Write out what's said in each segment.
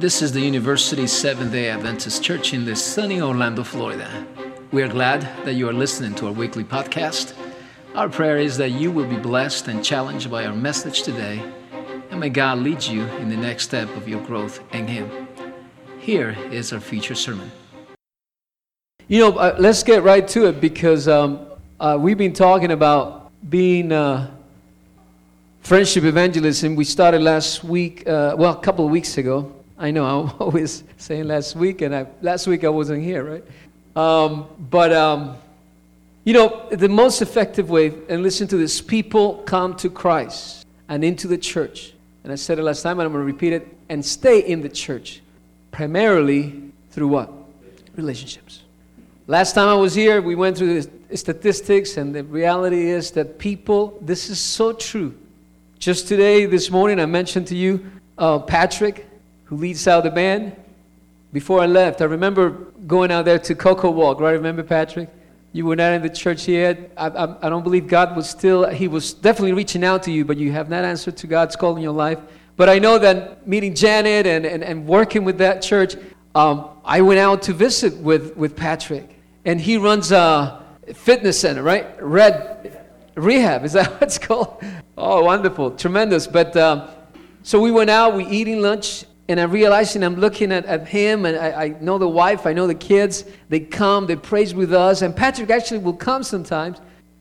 This is the University Seventh day Adventist Church in the sunny Orlando, Florida. We are glad that you are listening to our weekly podcast. Our prayer is that you will be blessed and challenged by our message today, and may God lead you in the next step of your growth in Him. Here is our feature sermon. You know, uh, let's get right to it because um, uh, we've been talking about being uh, friendship evangelism. We started last week, uh, well, a couple of weeks ago. I know I'm always saying last week, and I, last week I wasn't here, right? Um, but, um, you know, the most effective way, and listen to this people come to Christ and into the church. And I said it last time, and I'm going to repeat it and stay in the church primarily through what? Relationships. Last time I was here, we went through the statistics, and the reality is that people, this is so true. Just today, this morning, I mentioned to you uh, Patrick who leads out the band. Before I left, I remember going out there to Cocoa Walk, right? Remember, Patrick? You were not in the church yet. I, I, I, don't believe God was still, He was definitely reaching out to you, but you have not answered to God's call in your life. But I know that meeting Janet and, and, and working with that church, um, I went out to visit with, with Patrick. And he runs a fitness center, right? Red Rehab, is that what it's called? Oh, wonderful, tremendous. But um, so we went out, we eating lunch, and I'm realizing I'm looking at, at him, and I, I, know the wife, I know the kids. They come, they praise with us, and Patrick actually will come sometimes,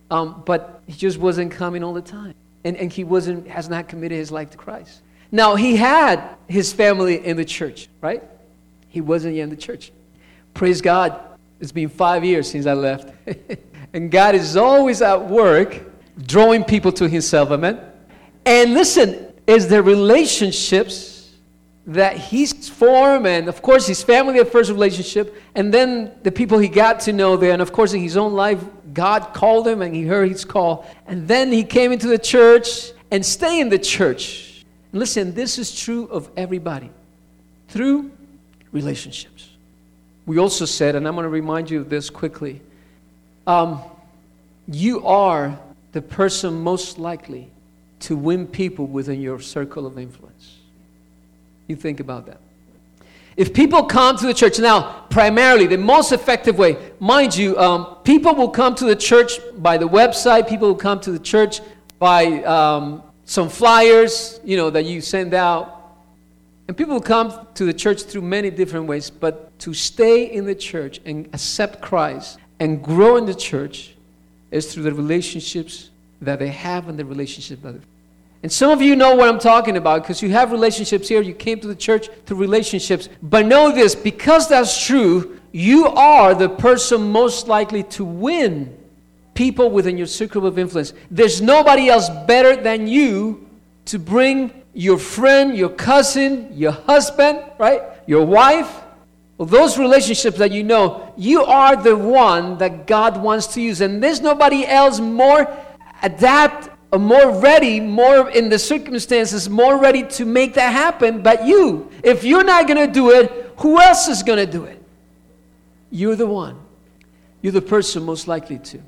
um, but he just wasn't coming all the time. And, and he wasn't, has not committed his life to Christ. Now, he had his family in the church, right? He wasn't yet in the church. Praise God. It's been five years since I left. and God is always at work drawing people to himself, amen? And listen, is the relationships that he's formed, and of course his family at first relationship, and then the people he got to know there, and of course in his own life, God called him and he heard his call, and then he came into the church and stay in the church. Listen, this is true of everybody through relationships. We also said, and I'm going to remind you of this quickly. Um, you are the person most likely to win people within your circle of influence. You think about that. If people come to the church, now, primarily, the most effective way, mind you, um, people will come to the church by the website, people will come to the church by um, some flyers, you know, that you send out. And people will come to the church through many different ways, but to stay in the church and accept Christ and grow in the church is through the relationships that they have and the relationship that and some of you know what I'm talking about because you have relationships here. You came to the church through relationships. But know this because that's true, you are the person most likely to win people within your circle of influence. There's nobody else better than you to bring your friend, your cousin, your husband, right? Your wife. Well, those relationships that you know, you are the one that God wants to use. And there's nobody else more adapt more ready, more in the circumstances, more ready to make that happen, but you. If you're not going to do it, who else is going to do it? You're the one. You're the person most likely to.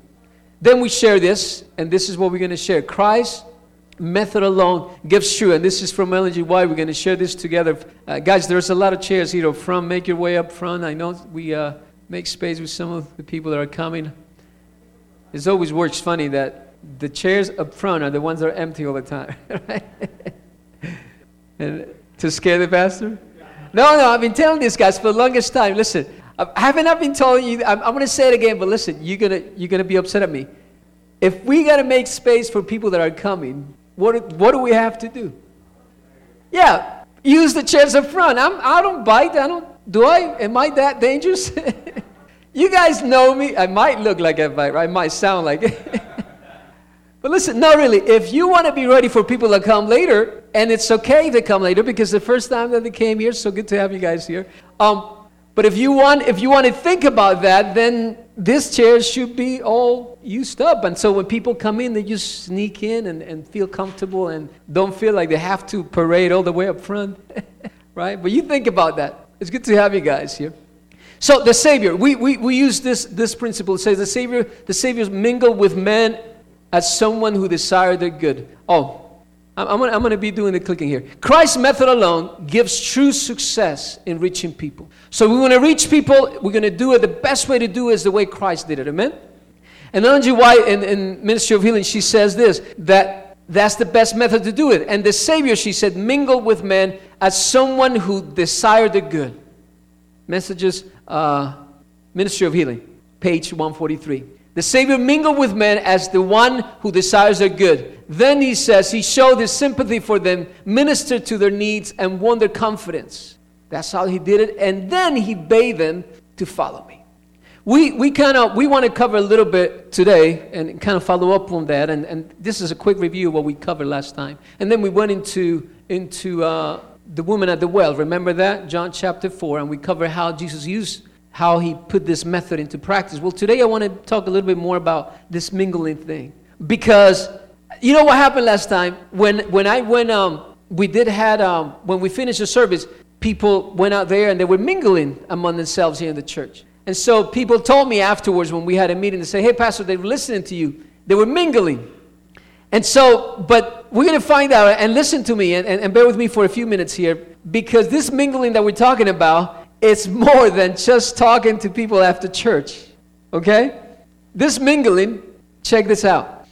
Then we share this, and this is what we're going to share. Christ method alone gives true. And this is from Ellen. White. We're going to share this together. Uh, guys, there's a lot of chairs here up front. Make your way up front. I know we uh, make space with some of the people that are coming. It always works funny that the chairs up front are the ones that are empty all the time, right? and to scare the pastor? No, no, I've been telling these guys for the longest time. Listen, I haven't I been telling you? I'm, I'm going to say it again, but listen, you're going to you're gonna be upset at me. If we got to make space for people that are coming, what, what do we have to do? Yeah, use the chairs up front. I'm, I don't bite. I don't, do I? Am I that dangerous? you guys know me. I might look like I bite, right? I might sound like it. But listen, not really. If you want to be ready for people that come later, and it's okay they come later because the first time that they came here, so good to have you guys here. Um, but if you want, if you want to think about that, then this chair should be all used up. And so when people come in, they just sneak in and, and feel comfortable and don't feel like they have to parade all the way up front, right? But you think about that. It's good to have you guys here. So the Savior, we, we, we use this, this principle. It says the Savior, the Savior mingled with men as someone who desired their good. Oh, I'm, I'm going to be doing the clicking here. Christ's method alone gives true success in reaching people. So we want to reach people. We're going to do it. The best way to do it is the way Christ did it. Amen? And Ellen White in, in Ministry of Healing, she says this, that that's the best method to do it. And the Savior, she said, mingled with men as someone who desired the good. Messages, uh, Ministry of Healing, page 143. The Savior mingled with men as the one who desires their good. Then he says he showed his sympathy for them, ministered to their needs, and won their confidence. That's how he did it. And then he bade them to follow me. We, we kind of we want to cover a little bit today and kind of follow up on that. And, and this is a quick review of what we covered last time. And then we went into, into uh, the woman at the well. Remember that? John chapter 4. And we covered how Jesus used how he put this method into practice. Well, today I want to talk a little bit more about this mingling thing. Because you know what happened last time? When, when I went, um, we did had, um, when we finished the service, people went out there and they were mingling among themselves here in the church. And so people told me afterwards when we had a meeting to say, hey, Pastor, they were listening to you. They were mingling. And so, but we're going to find out and listen to me and, and, and bear with me for a few minutes here because this mingling that we're talking about it's more than just talking to people after church. Okay? This mingling, check this out.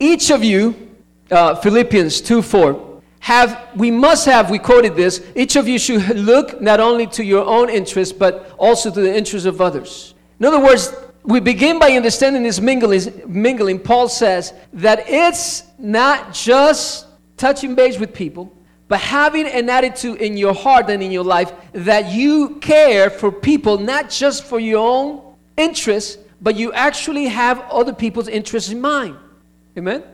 Each of you, uh, Philippians 2 4, have, we must have, we quoted this, each of you should look not only to your own interests, but also to the interests of others. In other words, we begin by understanding this mingling, mingling. Paul says that it's not just touching base with people, but having an attitude in your heart and in your life that you care for people, not just for your own interests, but you actually have other people's interests in mind. Amen?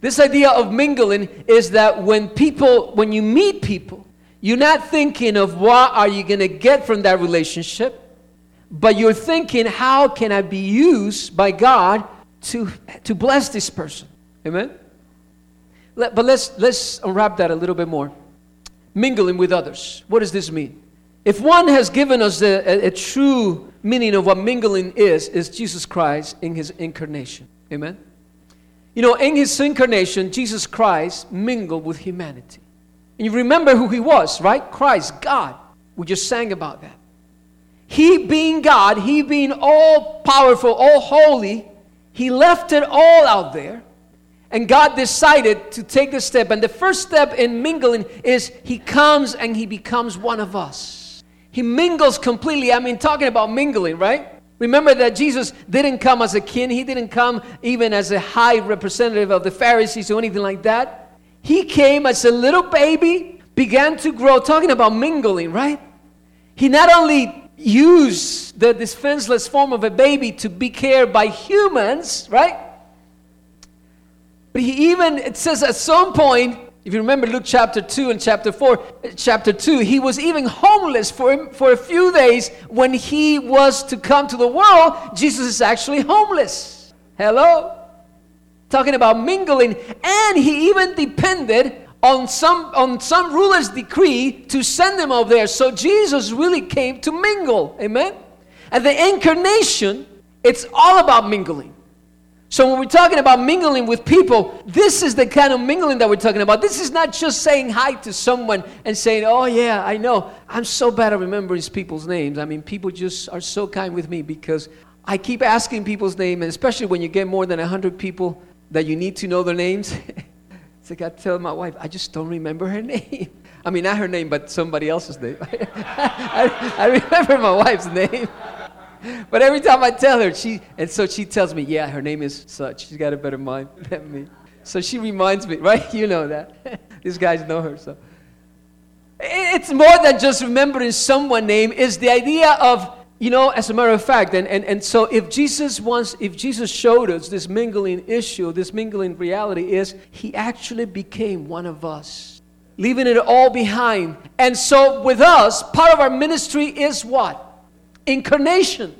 This idea of mingling is that when people, when you meet people, you're not thinking of what are you going to get from that relationship, but you're thinking, how can I be used by God to, to bless this person? Amen? Let, but let's, let's unwrap that a little bit more. Mingling with others. What does this mean? If one has given us a, a, a true meaning of what mingling is, is Jesus Christ in his incarnation. Amen? You know, in his incarnation, Jesus Christ mingled with humanity. And you remember who he was, right? Christ, God. We just sang about that. He being God, he being all powerful, all holy, he left it all out there and God decided to take the step. And the first step in mingling is He comes and He becomes one of us. He mingles completely. I mean, talking about mingling, right? Remember that Jesus didn't come as a king, He didn't come even as a high representative of the Pharisees or anything like that. He came as a little baby, began to grow, talking about mingling, right? He not only used the defenseless form of a baby to be cared by humans, right? But he even, it says at some point, if you remember Luke chapter 2 and chapter 4, chapter 2, he was even homeless for, for a few days when he was to come to the world. Jesus is actually homeless. Hello? Talking about mingling. And he even depended on some, on some ruler's decree to send him over there. So Jesus really came to mingle. Amen? And the incarnation, it's all about mingling. So when we're talking about mingling with people, this is the kind of mingling that we're talking about. This is not just saying hi to someone and saying, "Oh yeah, I know. I'm so bad at remembering people's names." I mean, people just are so kind with me because I keep asking people's name, and especially when you get more than 100 people that you need to know their names. it's like I tell my wife, I just don't remember her name. I mean, not her name, but somebody else's name. I, I remember my wife's name but every time I tell her, she and so she tells me, yeah, her name is such. She's got a better mind than me. So she reminds me, right? You know that. These guys know her, so it's more than just remembering someone's name. It's the idea of you know, as a matter of fact, and, and, and so if Jesus wants, if Jesus showed us this mingling issue, this mingling reality is he actually became one of us, leaving it all behind. And so with us, part of our ministry is what? Incarnation.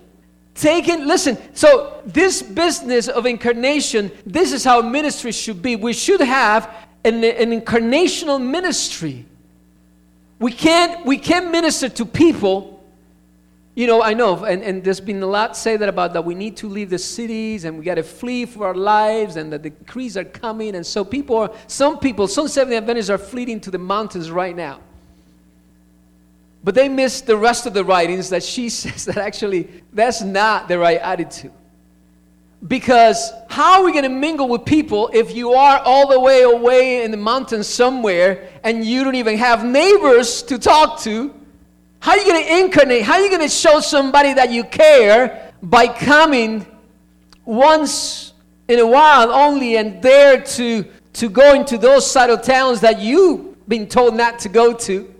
Taking, listen, so this business of incarnation, this is how ministry should be. We should have an, an incarnational ministry. We can't, we can't minister to people You know, I know, and, and there's been a lot said that about that we need to leave the cities and we got to flee for our lives and that the decrees are coming. And so people are, some people, some Seventh-day Adventists are fleeing to the mountains right now. But they miss the rest of the writings that she says that actually that's not the right attitude. Because how are we going to mingle with people if you are all the way away in the mountains somewhere and you don't even have neighbors to talk to? How are you going to incarnate? How are you going to show somebody that you care by coming once in a while only and dare to, to go into those side of towns that you've been told not to go to?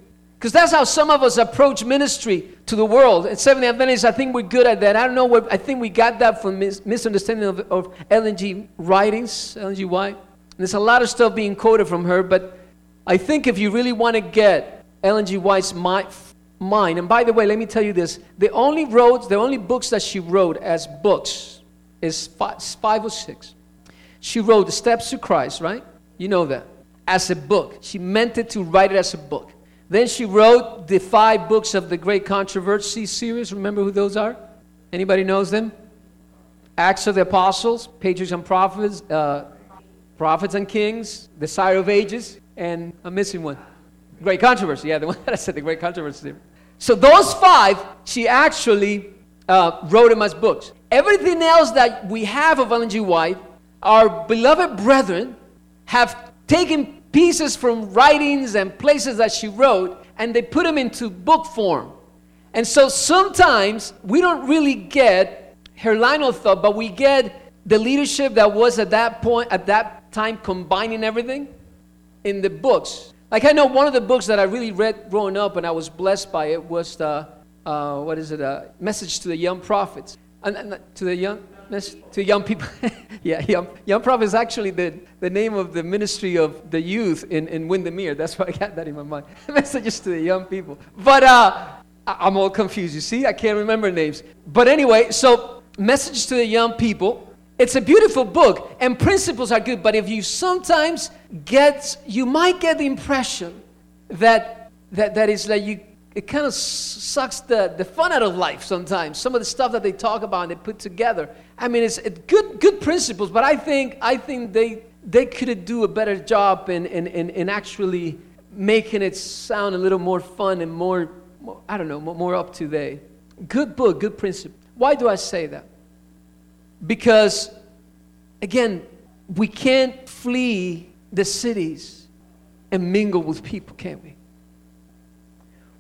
Because that's how some of us approach ministry to the world. At Seventh Adventists, I think we're good at that. I don't know what, I think we got that from mis- misunderstanding of, of Ellen G. writings, Ellen G. White. And there's a lot of stuff being quoted from her, but I think if you really want to get Ellen G. White's mind, mind, and by the way, let me tell you this the only wrote, the only books that she wrote as books is five, five or six. She wrote The Steps to Christ, right? You know that. As a book. She meant it to write it as a book. Then she wrote the five books of the Great Controversy series. Remember who those are? Anybody knows them? Acts of the Apostles, Patriarchs and Prophets, uh, Prophets and Kings, The Desire of Ages, and I'm missing one. Great Controversy. Yeah, the one that I said, the Great Controversy. So those five, she actually uh, wrote them as books. Everything else that we have of Ellen G. White, our beloved brethren have taken pieces from writings and places that she wrote, and they put them into book form. And so sometimes we don't really get her line of thought, but we get the leadership that was at that point, at that time, combining everything in the books. Like I know one of the books that I really read growing up and I was blessed by it was the, uh, what is it, uh, message to the young prophets, and, and to the young, to young people. yeah, young, young prophet is actually the, the name of the ministry of the youth in, in Windermere. That's why I got that in my mind. Messages to the young people. But uh, I'm all confused. You see, I can't remember names. But anyway, so message to the young people. It's a beautiful book, and principles are good. But if you sometimes get, you might get the impression that that, that is like you it kind of sucks the, the fun out of life sometimes. Some of the stuff that they talk about and they put together. I mean, it's good, good principles, but I think, I think they, they could do a better job in, in, in, in, actually making it sound a little more fun and more, more I don't know, more, more up to date. Good book, good principle. Why do I say that? Because, again, we can't flee the cities and mingle with people, can we?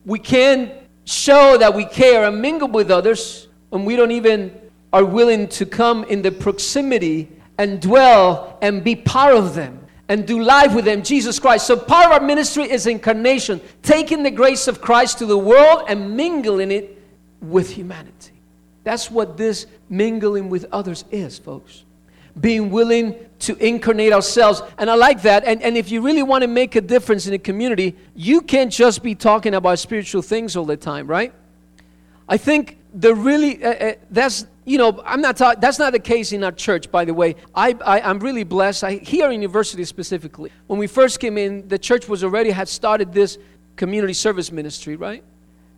We can show that we care and mingle with others when we don't even are willing to come in the proximity and dwell and be part of them and do life with them, Jesus Christ. So, part of our ministry is incarnation, taking the grace of Christ to the world and mingling it with humanity. That's what this mingling with others is, folks being willing to incarnate ourselves. And I like that. And, and if you really want to make a difference in a community, you can't just be talking about spiritual things all the time, right? I think the really, uh, uh, that's, you know, I'm not that's not the case in our church, by the way. I, I, am really blessed. I, here at university specifically, when we first came in, the church was already had started this community service ministry, right?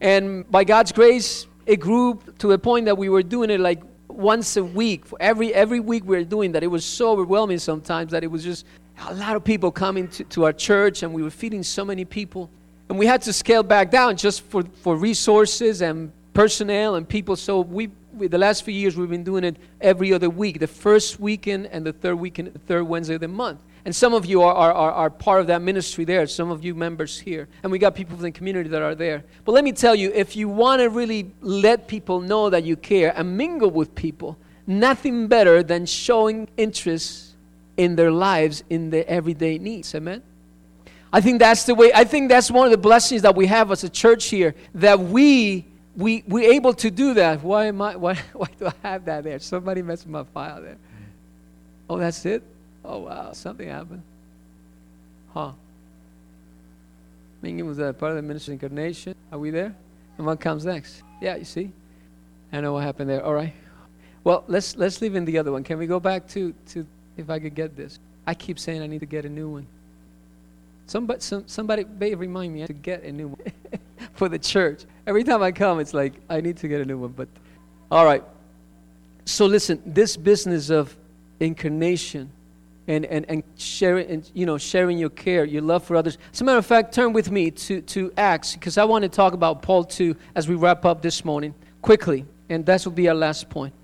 And by God's grace, it grew to a point that we were doing it like once a week. for Every, every week we were doing that. It was so overwhelming sometimes that it was just a lot of people coming to, to our church and we were feeding so many people. And we had to scale back down just for, for resources and personnel and people. So we, we, the last few years, we've been doing it every other week, the first weekend and the third weekend, the third Wednesday of the month. And some of you are, are, are, are, part of that ministry there, some of you members here. And we got people from the community that are there. But let me tell you, if you want to really let people know that you care and mingle with people, nothing better than showing interest in their lives, in their everyday needs. Amen? I think that's the way, I think that's one of the blessings that we have as a church here, that we we we're able to do that. Why am I why, why do I have that there? Somebody messed my file there. Oh, that's it? Oh, wow, something happened. Huh. Minging was a part of the ministry incarnation. Are we there? And what comes next? Yeah, you see? I know what happened there. All right. Well, let's let's leave in the other one. Can we go back to, to if I could get this? I keep saying I need to get a new one. Somebody, some, somebody may remind me to get a new one. for the church. Every time I come, it's like, I need to get a new one. But, all right. So listen, this business of incarnation and, and, and sharing and you know sharing your care, your love for others. As a matter of fact, turn with me to, to Acts because I want to talk about Paul too as we wrap up this morning quickly, and that will be our last point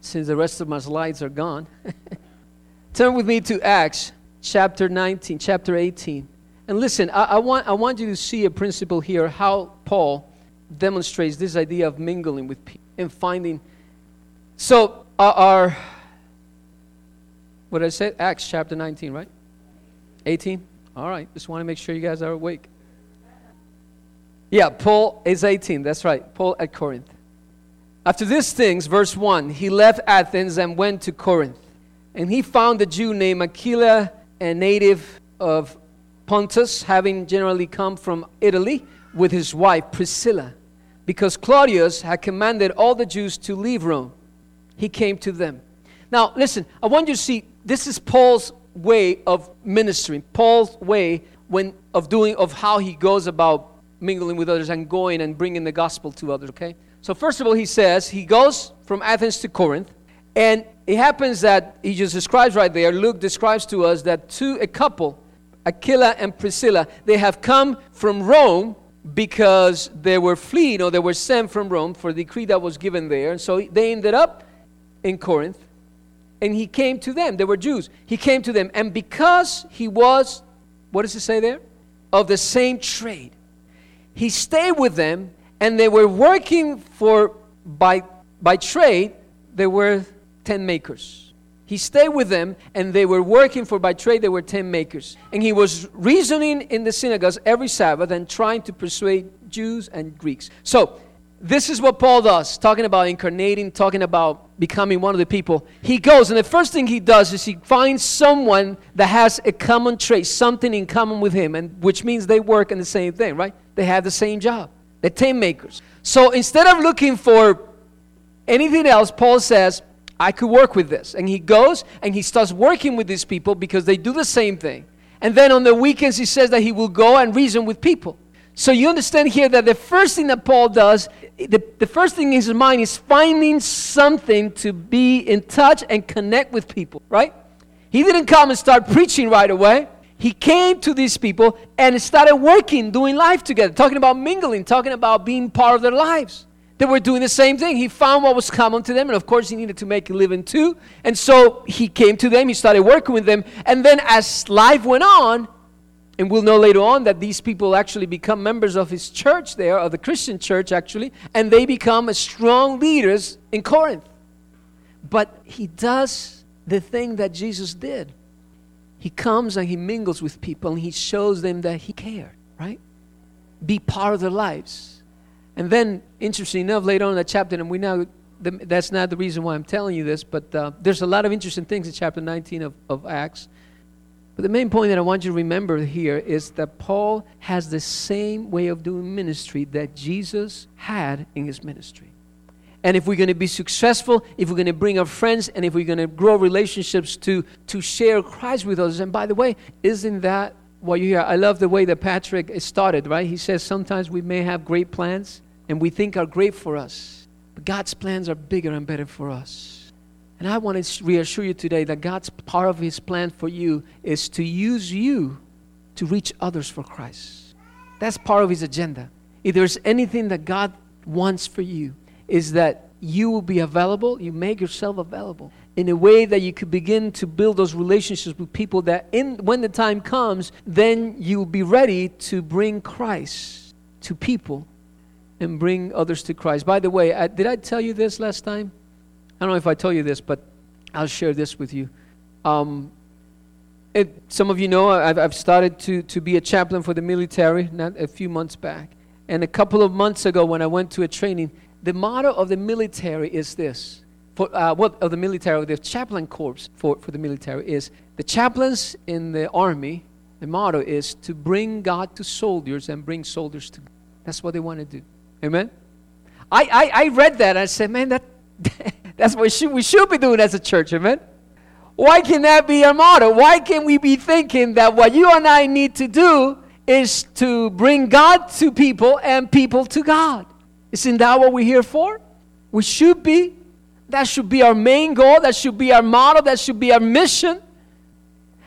since the rest of my slides are gone. turn with me to Acts chapter 19, chapter 18. And listen, I, I, want, I want you to see a principle here how Paul demonstrates this idea of mingling with people and finding. So, our, our what did I say? Acts chapter 19, right? 18? All right. Just want to make sure you guys are awake. Yeah, Paul is 18. That's right. Paul at Corinth. After these things, verse 1, he left Athens and went to Corinth. And he found a Jew named Aquila, a native of Pontus, having generally come from Italy, with his wife Priscilla. Because Claudius had commanded all the Jews to leave Rome, he came to them. Now, listen, I want you to see this is Paul's way of ministering, Paul's way when, of doing, of how he goes about mingling with others and going and bringing the gospel to others, okay? So, first of all, he says he goes from Athens to Corinth, and it happens that he just describes right there, Luke describes to us that two, a couple, Aquila and Priscilla, they have come from Rome because they were fleeing or they were sent from Rome for the decree that was given there. And so they ended up in Corinth and he came to them. They were Jews. He came to them. And because he was, what does it say there? Of the same trade, he stayed with them and they were working for, by, by trade, they were tent makers. He stayed with them and they were working for by trade, they were tent makers. And he was reasoning in the synagogues every Sabbath and trying to persuade Jews and Greeks. So this is what Paul does, talking about incarnating, talking about becoming one of the people. He goes, and the first thing he does is he finds someone that has a common trait, something in common with him, and which means they work in the same thing, right? They have the same job. They're tent makers. So instead of looking for anything else, Paul says, I could work with this. And he goes and he starts working with these people because they do the same thing. And then on the weekends, he says that he will go and reason with people. So you understand here that the first thing that Paul does, the, the first thing in his mind is finding something to be in touch and connect with people, right? He didn't come and start preaching right away. He came to these people and started working, doing life together, talking about mingling, talking about being part of their lives. They were doing the same thing. He found what was common to them, and of course, he needed to make a living too. And so he came to them, he started working with them, and then as life went on, and we'll know later on that these people actually become members of his church there, of the Christian church actually, and they become strong leaders in Corinth. But he does the thing that Jesus did. He comes and he mingles with people and he shows them that he cared, right? Be part of their lives. And then, interesting enough, later on in the chapter, and we now, that's not the reason why I'm telling you this, but uh, there's a lot of interesting things in chapter 19 of, of Acts but the main point that I want you to remember here is that Paul has the same way of doing ministry that Jesus had in his ministry. And if we're going to be successful, if we're going to bring our friends, and if we're going to grow relationships to, to share Christ with others, and by the way, isn't that what you hear? I love the way that Patrick started, right? He says sometimes we may have great plans and we think are great for us, but God's plans are bigger and better for us. And I want to reassure you today that God's part of His plan for you is to use you to reach others for Christ. That's part of His agenda. If there's anything that God wants for you, is that you will be available, you make yourself available in a way that you could begin to build those relationships with people that in when the time comes, then you'll be ready to bring Christ to people and bring others to Christ. By the way, I, did I tell you this last time? I don't know if I told you this, but I'll share this with you. Um, it, some of you know I've, I've started to, to be a chaplain for the military not a few months back. And a couple of months ago, when I went to a training, the motto of the military is this. For, uh, what of the military, of the chaplain corps for, for the military is the chaplains in the army, the motto is to bring God to soldiers and bring soldiers to God. That's what they want to do. Amen? I, I, I read that I said, man, that, That's what we should, be doing as a church, amen? Why can that be our motto? Why can we be thinking that what you and I need to do is to bring God to people and people to God. Isn't that what we're here for? We should be. That should be our main goal. That should be our motto. That should be our mission.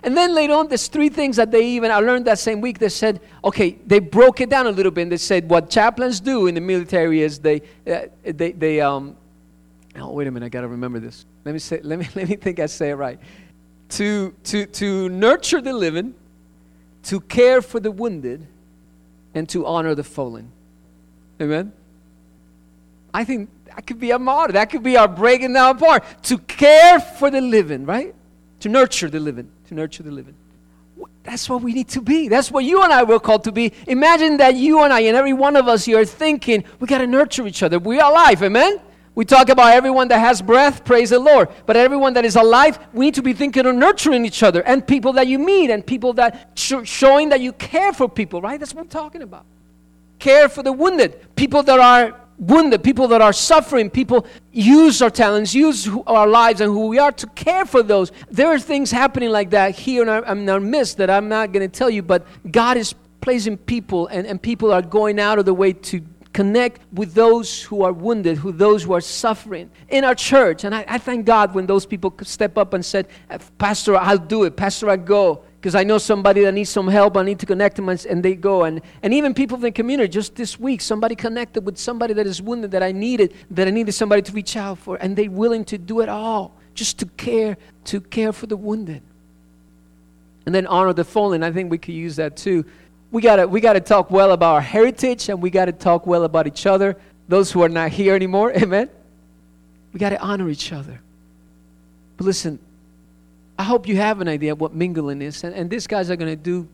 And then later on, there's three things that they even, I learned that same week, they said, okay, they broke it down a little bit and they said what chaplains do in the military is they, uh, they, they, um, oh, wait a minute, I got to remember this. Let me say, let me, let me think I say it right. To, to, to nurture the living, to care for the wounded, and to honor the fallen. Amen? I think that could be a motto. That could be our breaking down part. To care for the living, right? To nurture the living. To nurture the living. That's what we need to be. That's what you and I were called to be. Imagine that you and I and every one of us here are thinking we got to nurture each other. We are alive, amen? We talk about everyone that has breath, praise the Lord. But everyone that is alive, we need to be thinking of nurturing each other and people that you meet and people that sh- showing that you care for people, right? That's what I'm talking about. Care for the wounded, people that are wounded, people that are suffering, people use our talents, use our lives and who we are to care for those. There are things happening like that here in our, in our midst that I'm not going to tell you, but God is placing people and, and people are going out of the way to connect with those who are wounded, who those who are suffering in our church. And I, I thank God when those people step up and said, eh, Pastor, I'll do it. Pastor, I go because I know somebody that needs some help. I need to connect them, and they go. And, and even people in the community, just this week, somebody connected with somebody that is wounded that I needed, that I needed somebody to reach out for, and they're willing to do it all just to care, to care for the wounded. And then honor the fallen. I think we could use that too. We gotta, we gotta talk well about our heritage, and we gotta talk well about each other. Those who are not here anymore, amen. We gotta honor each other. But listen, I hope you have an idea of what mingling is. And, and these guys are to do